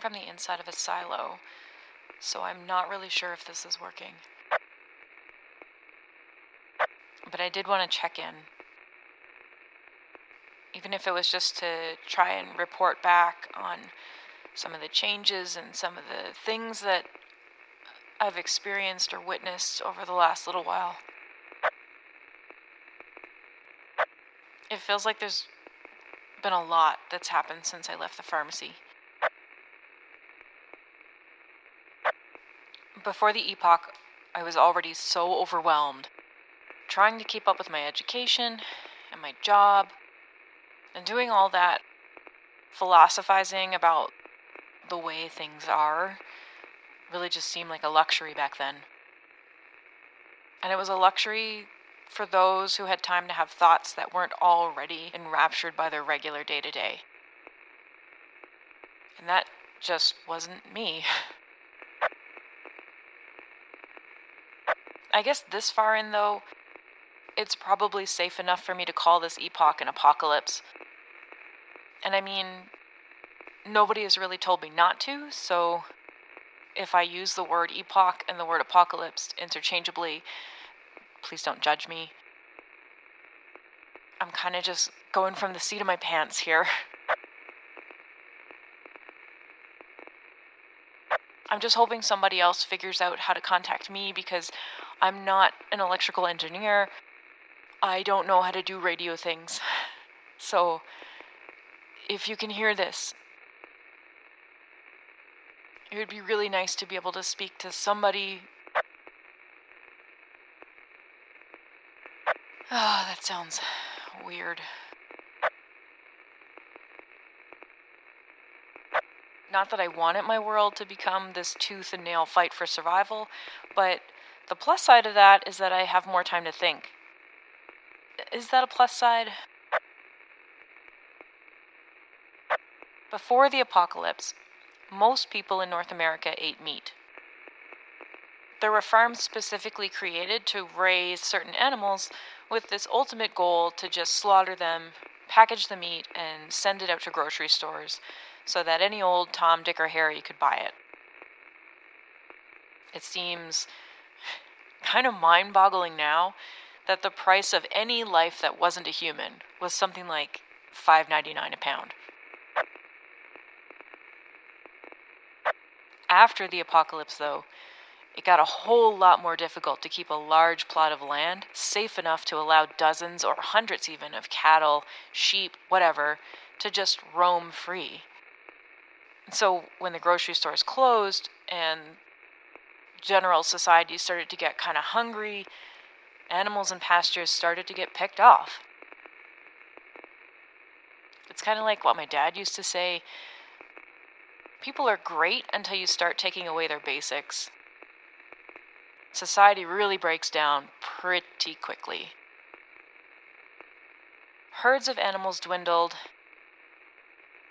from the inside of a silo, so I'm not really sure if this is working. But I did want to check in. Even if it was just to try and report back on some of the changes and some of the things that I've experienced or witnessed over the last little while. It feels like there's been a lot that's happened since I left the pharmacy. Before the epoch, I was already so overwhelmed, trying to keep up with my education and my job, and doing all that philosophizing about the way things are really just seemed like a luxury back then. And it was a luxury for those who had time to have thoughts that weren't already enraptured by their regular day to day. And that just wasn't me. I guess this far in, though, it's probably safe enough for me to call this epoch an apocalypse. And I mean, nobody has really told me not to, so if I use the word epoch and the word apocalypse interchangeably, please don't judge me. I'm kind of just going from the seat of my pants here. I'm just hoping somebody else figures out how to contact me because I'm not an electrical engineer. I don't know how to do radio things. So, if you can hear this, it would be really nice to be able to speak to somebody. Oh, that sounds weird. Not that I wanted my world to become this tooth and nail fight for survival, but the plus side of that is that I have more time to think. Is that a plus side? Before the apocalypse, most people in North America ate meat. There were farms specifically created to raise certain animals with this ultimate goal to just slaughter them, package the meat, and send it out to grocery stores so that any old Tom, Dick, or Harry could buy it. It seems kind of mind boggling now that the price of any life that wasn't a human was something like $5.99 a pound. After the apocalypse, though, it got a whole lot more difficult to keep a large plot of land safe enough to allow dozens or hundreds even of cattle, sheep, whatever, to just roam free. So when the grocery stores closed and general society started to get kind of hungry, animals and pastures started to get picked off. It's kind of like what my dad used to say People are great until you start taking away their basics. Society really breaks down pretty quickly. Herds of animals dwindled.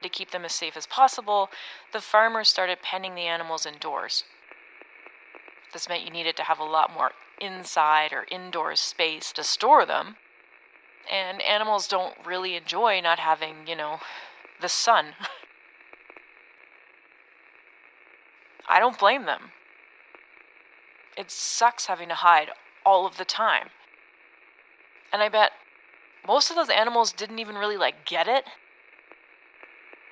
To keep them as safe as possible, the farmers started penning the animals indoors. This meant you needed to have a lot more inside or indoor space to store them. And animals don't really enjoy not having, you know, the sun. I don't blame them. It sucks having to hide all of the time. And I bet most of those animals didn't even really like get it.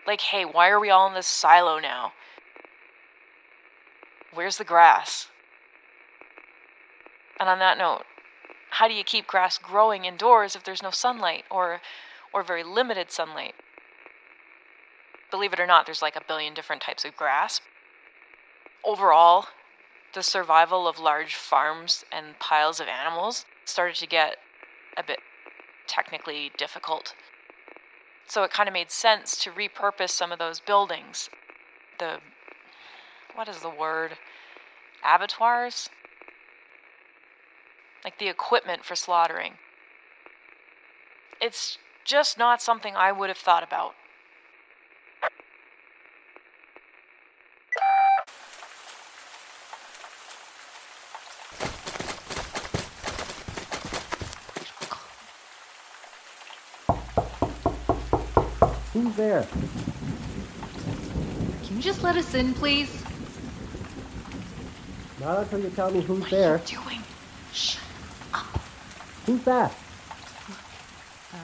Like, hey, why are we all in this silo now? Where's the grass? And on that note, how do you keep grass growing indoors if there's no sunlight or or very limited sunlight? Believe it or not, there's like a billion different types of grass overall, the survival of large farms and piles of animals started to get a bit technically difficult. So it kind of made sense to repurpose some of those buildings. The, what is the word? Abattoirs? Like the equipment for slaughtering. It's just not something I would have thought about Who's there? Can you just let us in, please? Not until you tell me who's What there. What are you doing? Shut up. Who's that? Um,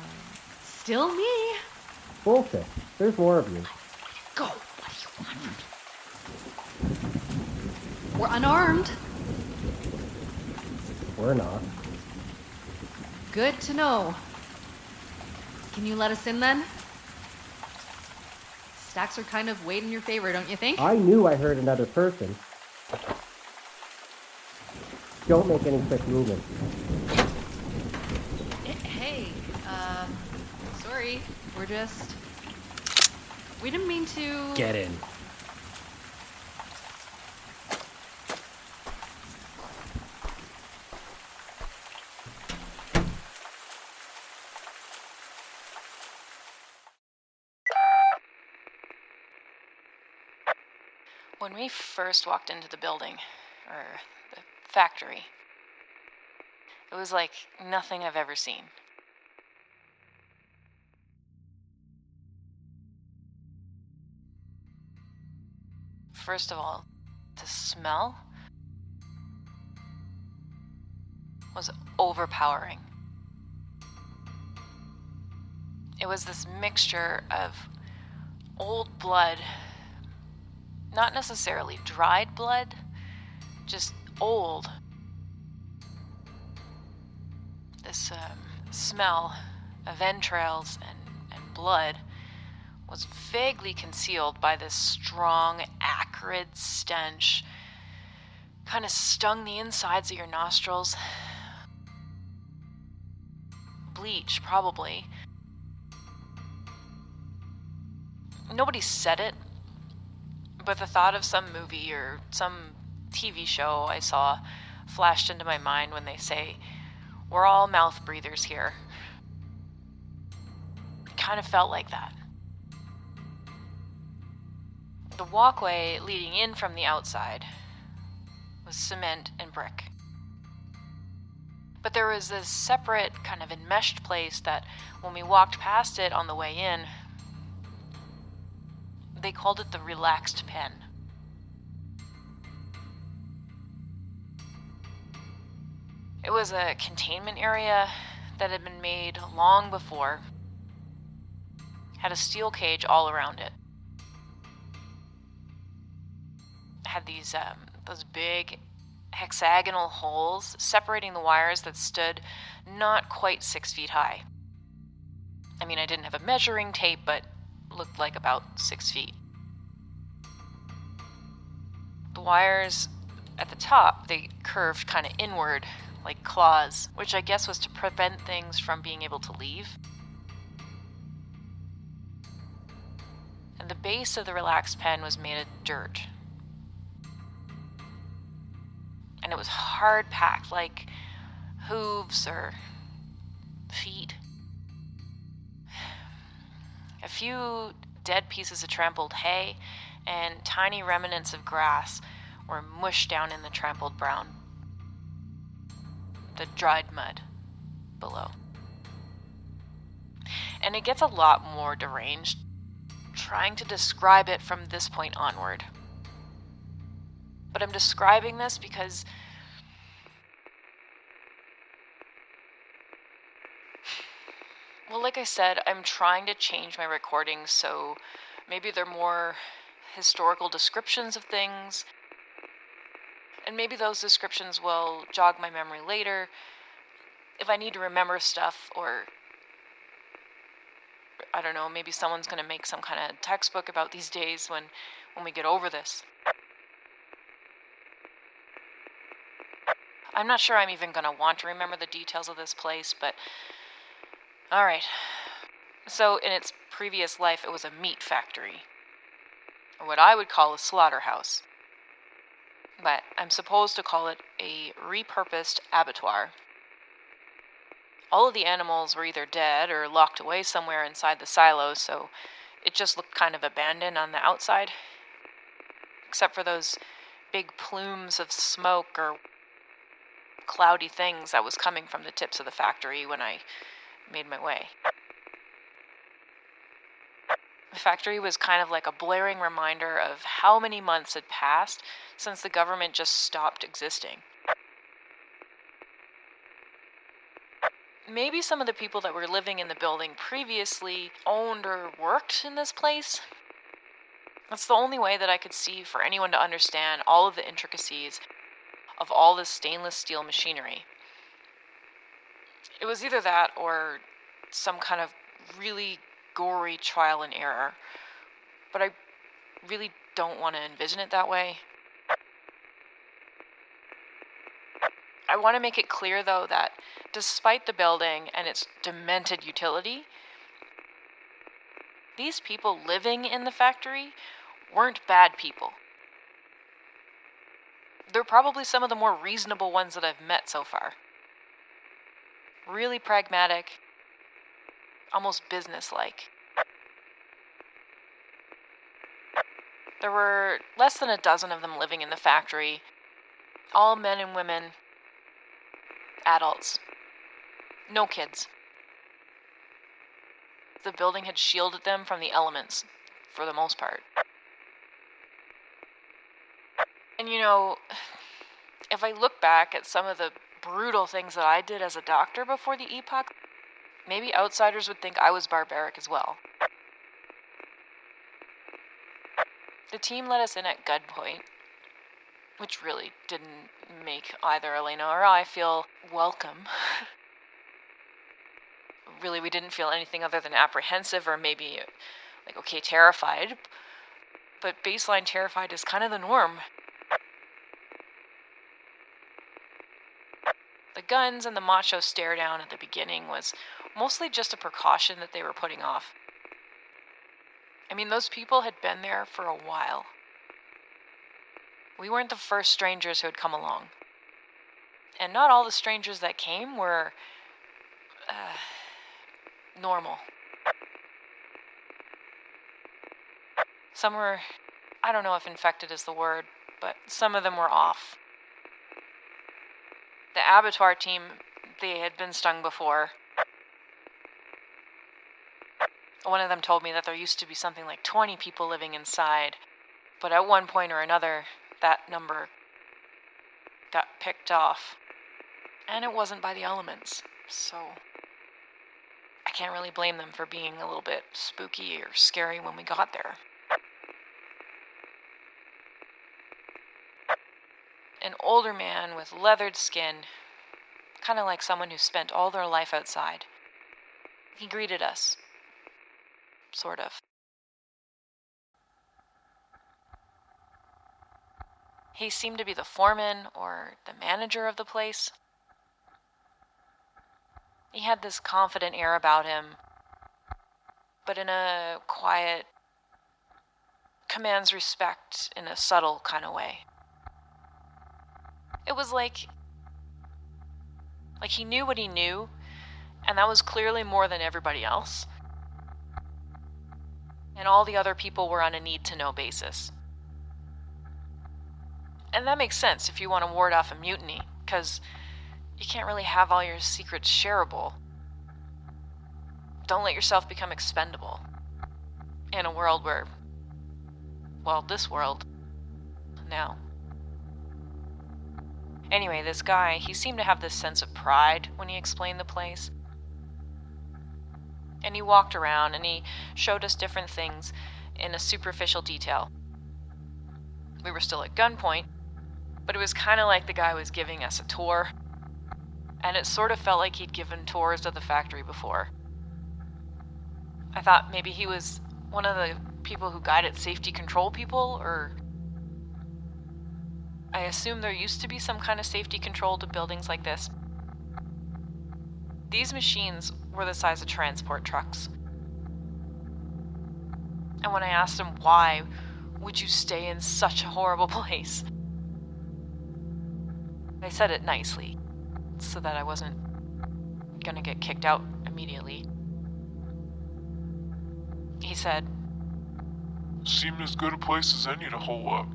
still me. Bullshit. There's more of you. Go. What do you want from me? We're unarmed. We're not. Good to know. Can you let us in then? Stacks are kind of weighed in your favor, don't you think? I knew I heard another person. Don't make any quick movements. Hey, uh, sorry. We're just. We didn't mean to. Get in. When we first walked into the building, or the factory, it was like nothing I've ever seen. First of all, the smell was overpowering. It was this mixture of old blood not necessarily dried blood, just old. This um, smell of entrails and, and blood was vaguely concealed by this strong, acrid stench. Kind of stung the insides of your nostrils. Bleach, probably. Nobody said it, but the thought of some movie or some TV show I saw flashed into my mind when they say, We're all mouth breathers here. It Kind of felt like that. The walkway leading in from the outside was cement and brick. But there was this separate, kind of enmeshed place that, when we walked past it on the way in, they called it the relaxed pen. It was a containment area that had been made long before. Had a steel cage all around it. Had these um, those big hexagonal holes separating the wires that stood not quite six feet high. I mean, I didn't have a measuring tape, but looked like about six feet. The wires at the top, they curved kind of inward, like claws, which I guess was to prevent things from being able to leave. And the base of the relaxed pen was made of dirt. And it was hard packed, like hooves or A few dead pieces of trampled hay and tiny remnants of grass were mushed down in the trampled brown. The dried mud below. And it gets a lot more deranged trying to describe it from this point onward. But I'm describing this because Well, like I said, I'm trying to change my recordings so maybe they're more historical descriptions of things. And maybe those descriptions will jog my memory later if I need to remember stuff or I don't know, maybe someone's going to make some kind of textbook about these days when when we get over this. I'm not sure I'm even going to want to remember the details of this place, but all right. So, in its previous life, it was a meat factory, or what I would call a slaughterhouse. But I'm supposed to call it a repurposed abattoir. All of the animals were either dead or locked away somewhere inside the silos, so it just looked kind of abandoned on the outside. Except for those big plumes of smoke or cloudy things that was coming from the tips of the factory when I made my way. The factory was kind of like a blaring reminder of how many months had passed since the government just stopped existing. Maybe some of the people that were living in the building previously owned or worked in this place. That's the only way that I could see for anyone to understand all of the intricacies of all this stainless steel machinery. It was either that or some kind of really gory trial and error. But I really don't want to envision it that way. I want to make it clear, though, that despite the building and its demented utility, these people living in the factory weren't bad people. They're probably some of the more reasonable ones that I've met so far. Really pragmatic, almost businesslike. There were less than a dozen of them living in the factory, all men and women, adults, no kids. The building had shielded them from the elements, for the most part. And you know, if I look back at some of the brutal things that I did as a doctor before the epoch, maybe outsiders would think I was barbaric as well. The team let us in at gunpoint, which really didn't make either Elena or I feel welcome. really, we didn't feel anything other than apprehensive or maybe, like, okay, terrified. But baseline terrified is kind of the norm. The guns and the macho stare down at the beginning was mostly just a precaution that they were putting off. I mean, those people had been there for a while. We weren't the first strangers who had come along. And not all the strangers that came were. Uh, normal. Some were. I don't know if infected is the word, but some of them were off. The abattoir team, they had been stung before. One of them told me that there used to be something like 20 people living inside, but at one point or another, that number got picked off. And it wasn't by the elements, so I can't really blame them for being a little bit spooky or scary when we got there. An older man with leathered skin, kind of like someone who spent all their life outside. He greeted us. Sort of. He seemed to be the foreman or the manager of the place. He had this confident air about him, but in a quiet, commands respect in a subtle kind of way. It was like like he knew what he knew, and that was clearly more than everybody else. And all the other people were on a need to know basis. And that makes sense if you want to ward off a mutiny, because you can't really have all your secrets shareable. Don't let yourself become expendable. In a world where, well, this world, now. Anyway, this guy, he seemed to have this sense of pride when he explained the place. And he walked around and he showed us different things in a superficial detail. We were still at gunpoint, but it was kind of like the guy was giving us a tour. And it sort of felt like he'd given tours of the factory before. I thought maybe he was one of the people who guided safety control people, or. I assume there used to be some kind of safety control to buildings like this. These machines were the size of transport trucks. And when I asked him why would you stay in such a horrible place, I said it nicely, so that I wasn't gonna get kicked out immediately. He said, Seemed as good a place as any to hole up.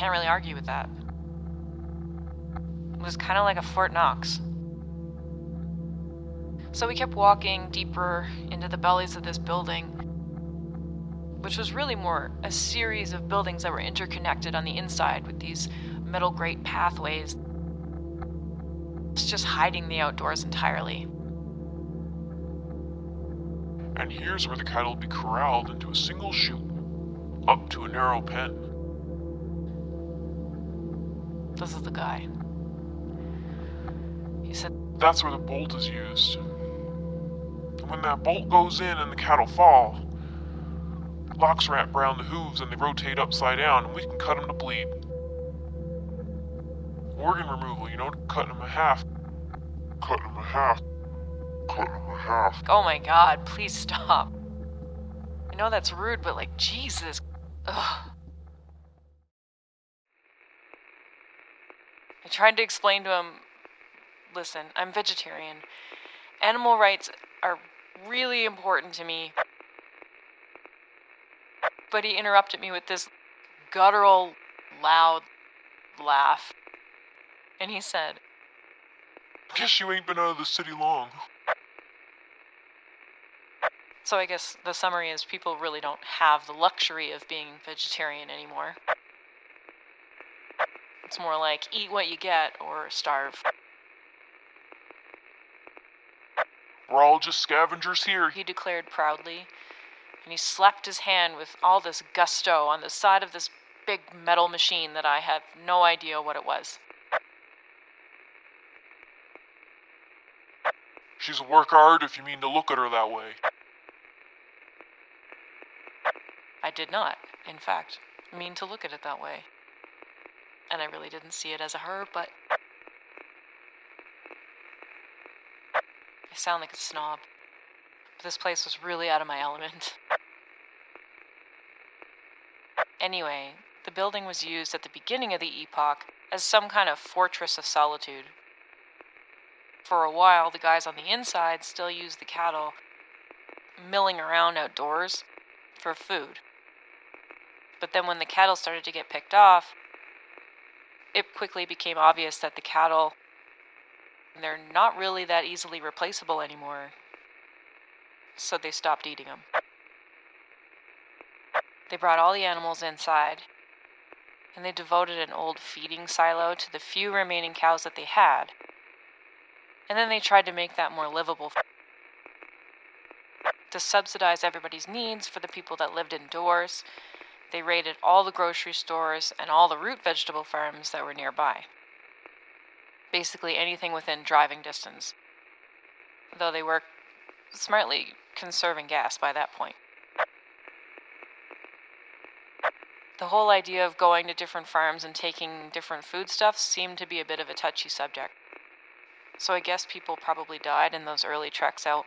Can't really argue with that. It was kind of like a Fort Knox. So we kept walking deeper into the bellies of this building, which was really more a series of buildings that were interconnected on the inside with these metal grate pathways. It's just hiding the outdoors entirely. And here's where the cattle will be corralled into a single chute, up to a narrow pen. This is the guy. He said, That's where the bolt is used. When that bolt goes in and the cattle fall, locks wrap around the hooves and they rotate upside down, and we can cut them to bleed. Organ removal, you know, cutting them in half. Cutting them in half. Cutting them in half. Oh my god, please stop. I know that's rude, but like, Jesus. Ugh. I tried to explain to him listen, I'm vegetarian. Animal rights are really important to me. But he interrupted me with this guttural, loud laugh. And he said, Guess you ain't been out of the city long. So I guess the summary is people really don't have the luxury of being vegetarian anymore. It's more like eat what you get or starve. We're all just scavengers here. He declared proudly, and he slapped his hand with all this gusto on the side of this big metal machine that I have no idea what it was. She's a work hard if you mean to look at her that way. I did not, in fact, mean to look at it that way. And I really didn't see it as a her, but. I sound like a snob. But this place was really out of my element. Anyway, the building was used at the beginning of the epoch as some kind of fortress of solitude. For a while, the guys on the inside still used the cattle milling around outdoors for food. But then when the cattle started to get picked off, it quickly became obvious that the cattle they're not really that easily replaceable anymore. So they stopped eating them. They brought all the animals inside, and they devoted an old feeding silo to the few remaining cows that they had. And then they tried to make that more livable. To subsidize everybody's needs for the people that lived indoors, they raided all the grocery stores and all the root vegetable farms that were nearby. Basically, anything within driving distance. Though they were smartly conserving gas by that point. The whole idea of going to different farms and taking different foodstuffs seemed to be a bit of a touchy subject. So I guess people probably died in those early treks out.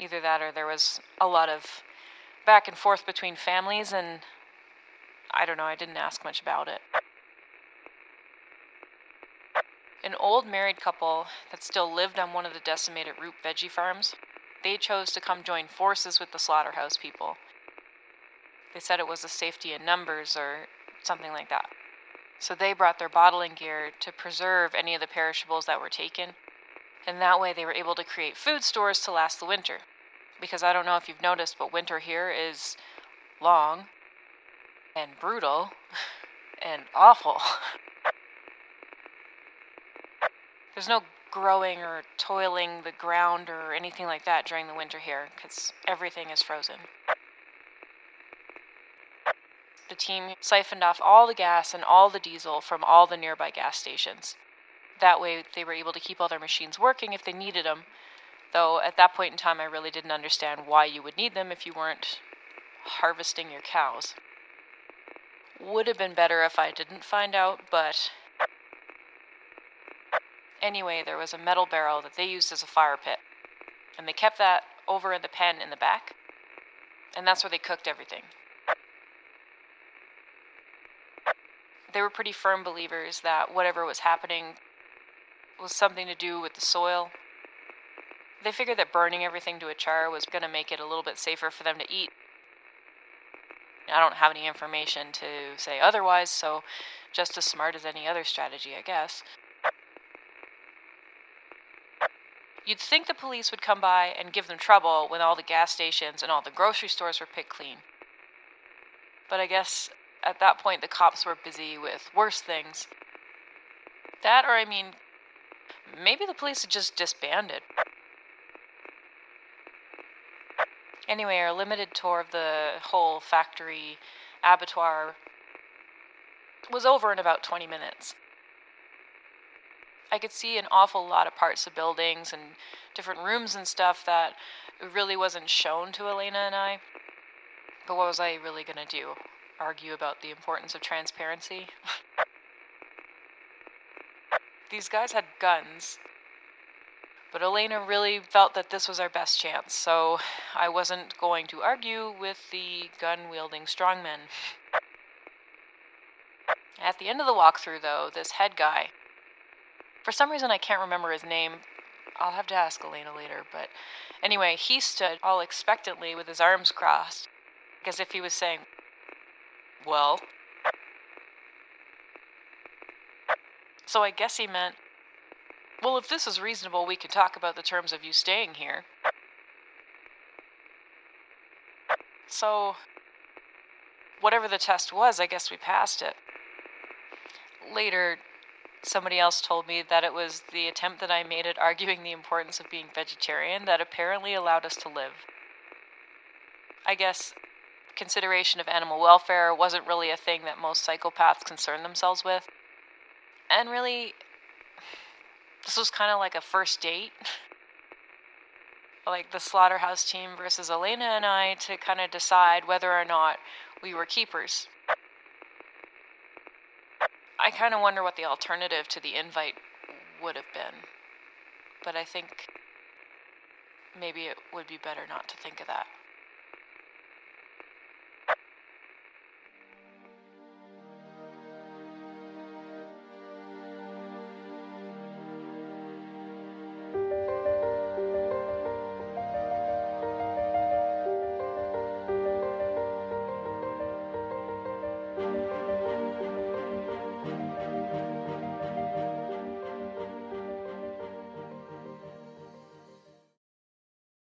Either that or there was a lot of back and forth between families, and I don't know, I didn't ask much about it. An old married couple that still lived on one of the decimated root veggie farms, they chose to come join forces with the slaughterhouse people. They said it was a safety in numbers or something like that. So they brought their bottling gear to preserve any of the perishables that were taken, and that way they were able to create food stores to last the winter because I don't know if you've noticed, but winter here is long and brutal and awful. There's no growing or toiling the ground or anything like that during the winter here because everything is frozen. The team siphoned off all the gas and all the diesel from all the nearby gas stations. That way, they were able to keep all their machines working if they needed them Though at that point in time, I really didn't understand why you would need them if you weren't harvesting your cows. Would have been better if I didn't find out, but. Anyway, there was a metal barrel that they used as a fire pit, and they kept that over in the pen in the back, and that's where they cooked everything. They were pretty firm believers that whatever was happening was something to do with the soil they figured that burning everything to a char was going to make it a little bit safer for them to eat. I don't have any information to say otherwise, so just as smart as any other strategy, I guess. You'd think the police would come by and give them trouble when all the gas stations and all the grocery stores were picked clean. But I guess at that point the cops were busy with worse things. That, or I mean, maybe the police had just disbanded. Anyway, our limited tour of the whole factory abattoir was over in about 20 minutes. I could see an awful lot of parts of buildings and different rooms and stuff that really wasn't shown to Elena and I. But what was I really going to do? Argue about the importance of transparency? These guys had guns. But Elena really felt that this was our best chance, so I wasn't going to argue with the gun wielding strongmen. At the end of the walkthrough, though, this head guy, for some reason I can't remember his name, I'll have to ask Elena later, but anyway, he stood all expectantly with his arms crossed, as if he was saying, Well? So I guess he meant, Well, if this is reasonable, we can talk about the terms of you staying here. So, whatever the test was, I guess we passed it later, somebody else told me that it was the attempt that I made at arguing the importance of being vegetarian that apparently allowed us to live. I guess consideration of animal welfare wasn't really a thing that most psychopaths concern themselves with. And really, this was kind of like a first date. like the slaughterhouse team versus Elena and I to kind of decide whether or not we were keepers. I kind of wonder what the alternative to the invite would have been. But I think maybe it would be better not to think of that.